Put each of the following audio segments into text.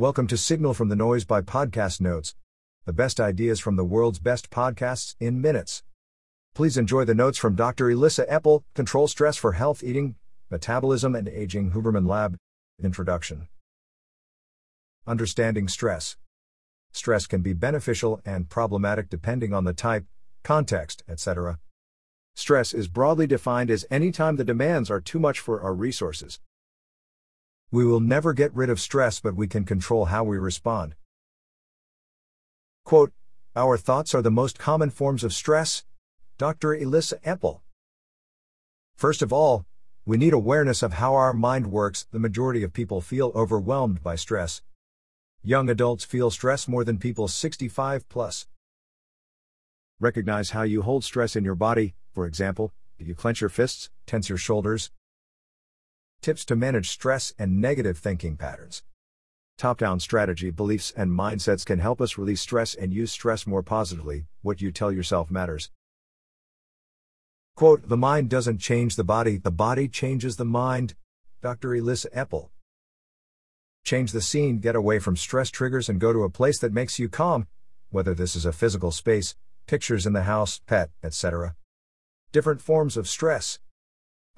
Welcome to Signal from the Noise by Podcast Notes, the best ideas from the world's best podcasts in minutes. Please enjoy the notes from Dr. Elissa Epel, Control Stress for Health Eating, Metabolism and Aging Huberman Lab. Introduction Understanding stress. Stress can be beneficial and problematic depending on the type, context, etc. Stress is broadly defined as any time the demands are too much for our resources. We will never get rid of stress, but we can control how we respond. Quote, Our thoughts are the most common forms of stress. Dr. Elissa Epel. First of all, we need awareness of how our mind works. The majority of people feel overwhelmed by stress. Young adults feel stress more than people 65 plus. Recognize how you hold stress in your body, for example, do you clench your fists, tense your shoulders? Tips to manage stress and negative thinking patterns. Top down strategy, beliefs, and mindsets can help us release stress and use stress more positively. What you tell yourself matters. Quote The mind doesn't change the body, the body changes the mind. Dr. Elissa Epel. Change the scene, get away from stress triggers, and go to a place that makes you calm, whether this is a physical space, pictures in the house, pet, etc. Different forms of stress.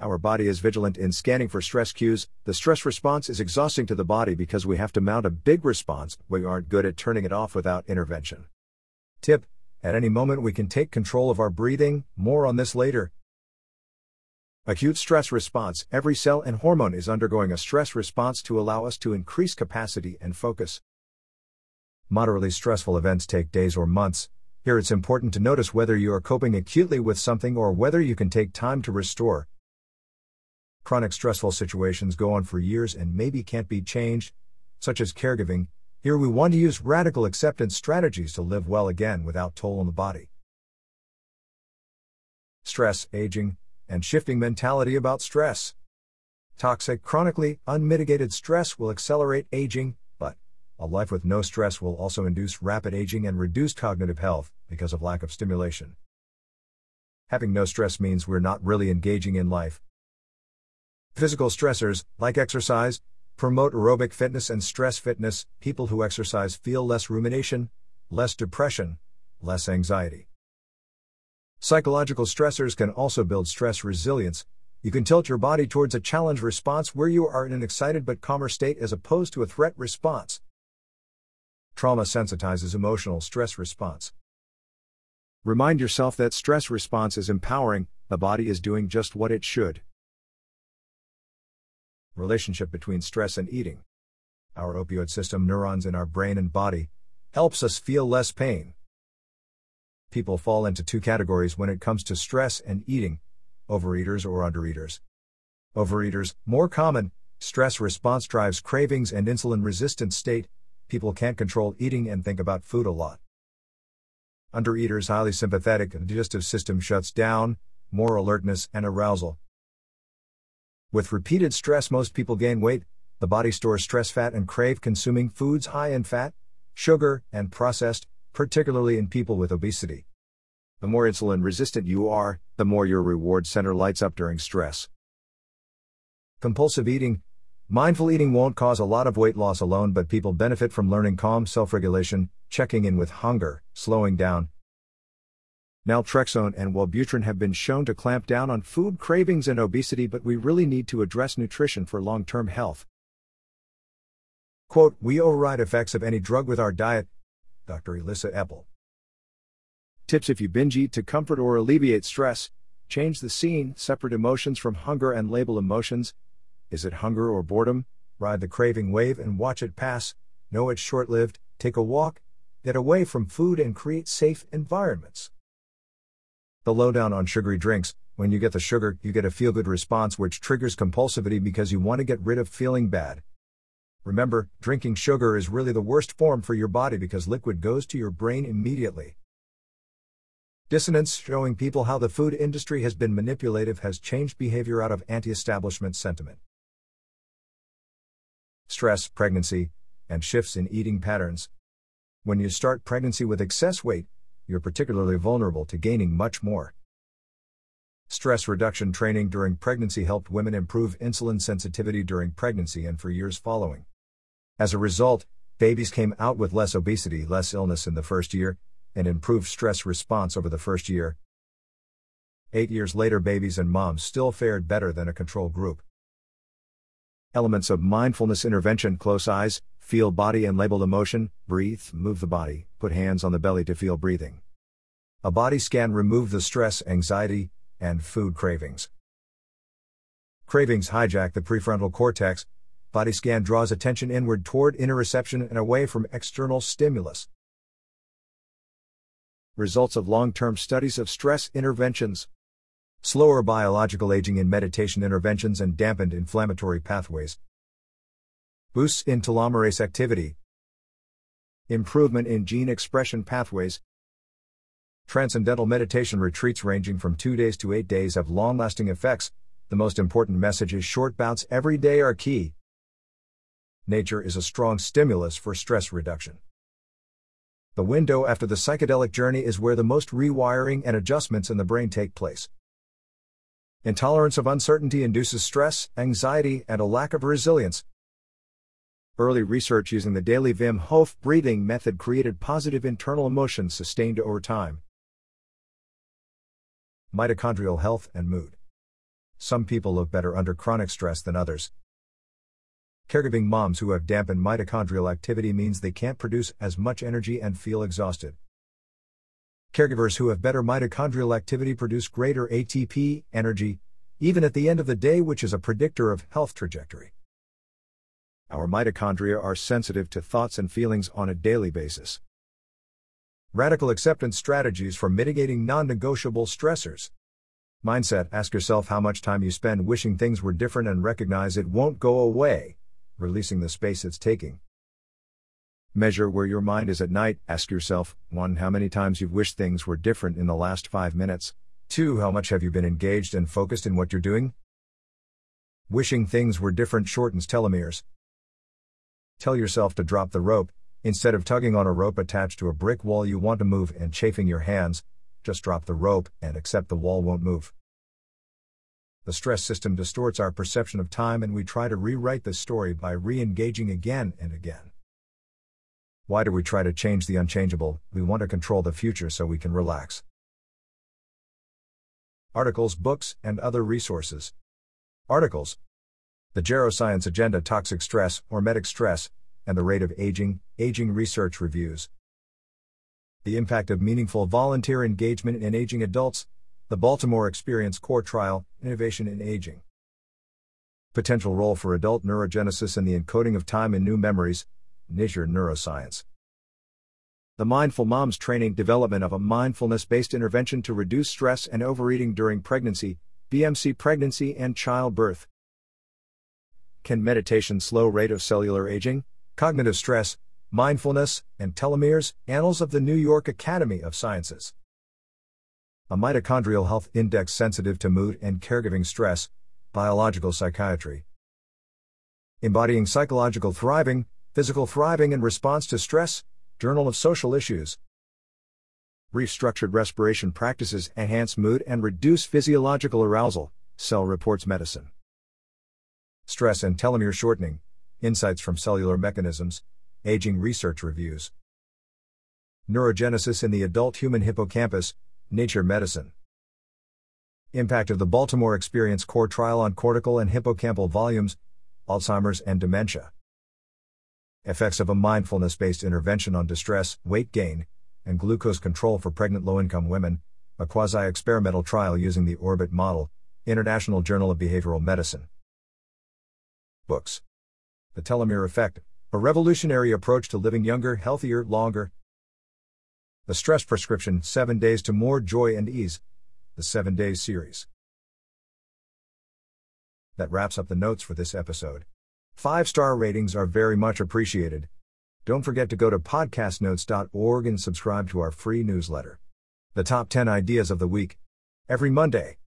Our body is vigilant in scanning for stress cues. The stress response is exhausting to the body because we have to mount a big response. We aren't good at turning it off without intervention. Tip At any moment, we can take control of our breathing. More on this later. Acute stress response Every cell and hormone is undergoing a stress response to allow us to increase capacity and focus. Moderately stressful events take days or months. Here it's important to notice whether you are coping acutely with something or whether you can take time to restore. Chronic stressful situations go on for years and maybe can't be changed, such as caregiving. Here we want to use radical acceptance strategies to live well again without toll on the body. Stress, aging, and shifting mentality about stress. Toxic, chronically unmitigated stress will accelerate aging, but a life with no stress will also induce rapid aging and reduced cognitive health because of lack of stimulation. Having no stress means we're not really engaging in life, Physical stressors, like exercise, promote aerobic fitness and stress fitness. People who exercise feel less rumination, less depression, less anxiety. Psychological stressors can also build stress resilience. You can tilt your body towards a challenge response where you are in an excited but calmer state as opposed to a threat response. Trauma sensitizes emotional stress response. Remind yourself that stress response is empowering, the body is doing just what it should. Relationship between stress and eating. Our opioid system neurons in our brain and body helps us feel less pain. People fall into two categories when it comes to stress and eating overeaters or undereaters. Overeaters, more common, stress response drives cravings and insulin resistant state, people can't control eating and think about food a lot. Undereaters, highly sympathetic, digestive system shuts down, more alertness and arousal. With repeated stress, most people gain weight. The body stores stress fat and crave consuming foods high in fat, sugar, and processed, particularly in people with obesity. The more insulin resistant you are, the more your reward center lights up during stress. Compulsive eating. Mindful eating won't cause a lot of weight loss alone, but people benefit from learning calm self regulation, checking in with hunger, slowing down, Naltrexone and Wellbutrin have been shown to clamp down on food cravings and obesity, but we really need to address nutrition for long term health. Quote, we override effects of any drug with our diet. Dr. Elissa Epel. Tips if you binge eat to comfort or alleviate stress, change the scene, separate emotions from hunger and label emotions. Is it hunger or boredom? Ride the craving wave and watch it pass. Know it's short lived, take a walk, get away from food and create safe environments. The lowdown on sugary drinks when you get the sugar, you get a feel good response which triggers compulsivity because you want to get rid of feeling bad. Remember, drinking sugar is really the worst form for your body because liquid goes to your brain immediately. Dissonance showing people how the food industry has been manipulative has changed behavior out of anti establishment sentiment. Stress, pregnancy, and shifts in eating patterns. When you start pregnancy with excess weight, you're particularly vulnerable to gaining much more. Stress reduction training during pregnancy helped women improve insulin sensitivity during pregnancy and for years following. As a result, Babies came out with less obesity, less illness in the first year, and improved stress response over the first year. Eight years later, babies and moms still fared better than a control group. Elements of mindfulness intervention close eyes, feel body and labeled emotion, breathe, move the body, put hands on the belly to feel breathing. A body scan remove the stress, anxiety, and food cravings. Cravings hijack the prefrontal cortex. Body scan draws attention inward toward interoception and away from external stimulus. Results of long term studies of stress interventions. Slower biological aging in meditation interventions and dampened inflammatory pathways. Boosts in telomerase activity. Improvement in gene expression pathways. Transcendental meditation retreats ranging from 2 days to 8 days have long lasting effects. The most important message is short bouts every day are key. Nature is a strong stimulus for stress reduction. The window after the psychedelic journey is where the most rewiring and adjustments in the brain take place. Intolerance of uncertainty induces stress, anxiety, and a lack of resilience. Early research using the daily Wim Hof breathing method created positive internal emotions sustained over time. Mitochondrial health and mood. Some people look better under chronic stress than others. Caregiving moms who have dampened mitochondrial activity means they can't produce as much energy and feel exhausted. Caregivers who have better mitochondrial activity produce greater ATP, energy, even at the end of the day, which is a predictor of health trajectory. Our mitochondria are sensitive to thoughts and feelings on a daily basis. Radical acceptance strategies for mitigating non negotiable stressors. Mindset Ask yourself how much time you spend wishing things were different and recognize it won't go away, releasing the space it's taking. Measure where your mind is at night. Ask yourself 1. How many times you've wished things were different in the last 5 minutes. 2. How much have you been engaged and focused in what you're doing? Wishing things were different shortens telomeres. Tell yourself to drop the rope. Instead of tugging on a rope attached to a brick wall you want to move and chafing your hands, just drop the rope and accept the wall won't move. The stress system distorts our perception of time, and we try to rewrite the story by re engaging again and again. Why do we try to change the unchangeable? We want to control the future so we can relax. Articles, books, and other resources. Articles The Geroscience Agenda Toxic Stress, Hormetic Stress, and the Rate of Aging, Aging Research Reviews. The Impact of Meaningful Volunteer Engagement in Aging Adults, the Baltimore Experience Corps Trial, Innovation in Aging. Potential role for adult neurogenesis and the encoding of time in new memories, Nature Neuroscience. The Mindful Moms Training Development of a Mindfulness Based Intervention to Reduce Stress and Overeating During Pregnancy, BMC Pregnancy and Childbirth. Can meditation slow rate of cellular aging, cognitive stress, mindfulness, and telomeres? Annals of the New York Academy of Sciences. A mitochondrial health index sensitive to mood and caregiving stress, biological psychiatry. Embodying psychological thriving, Physical Thriving in Response to Stress, Journal of Social Issues. Brief structured respiration practices enhance mood and reduce physiological arousal, Cell Reports Medicine. Stress and telomere shortening, insights from cellular mechanisms, aging research reviews. Neurogenesis in the adult human hippocampus, Nature Medicine. Impact of the Baltimore Experience Corps Trial on cortical and hippocampal volumes, Alzheimer's and dementia. Effects of a mindfulness based intervention on distress, weight gain, and glucose control for pregnant low income women, a quasi experimental trial using the Orbit model, International Journal of Behavioral Medicine. Books The Telomere Effect, a revolutionary approach to living younger, healthier, longer. The Stress Prescription 7 Days to More Joy and Ease, the 7 Days series. That wraps up the notes for this episode. Five star ratings are very much appreciated. Don't forget to go to podcastnotes.org and subscribe to our free newsletter. The top 10 ideas of the week. Every Monday.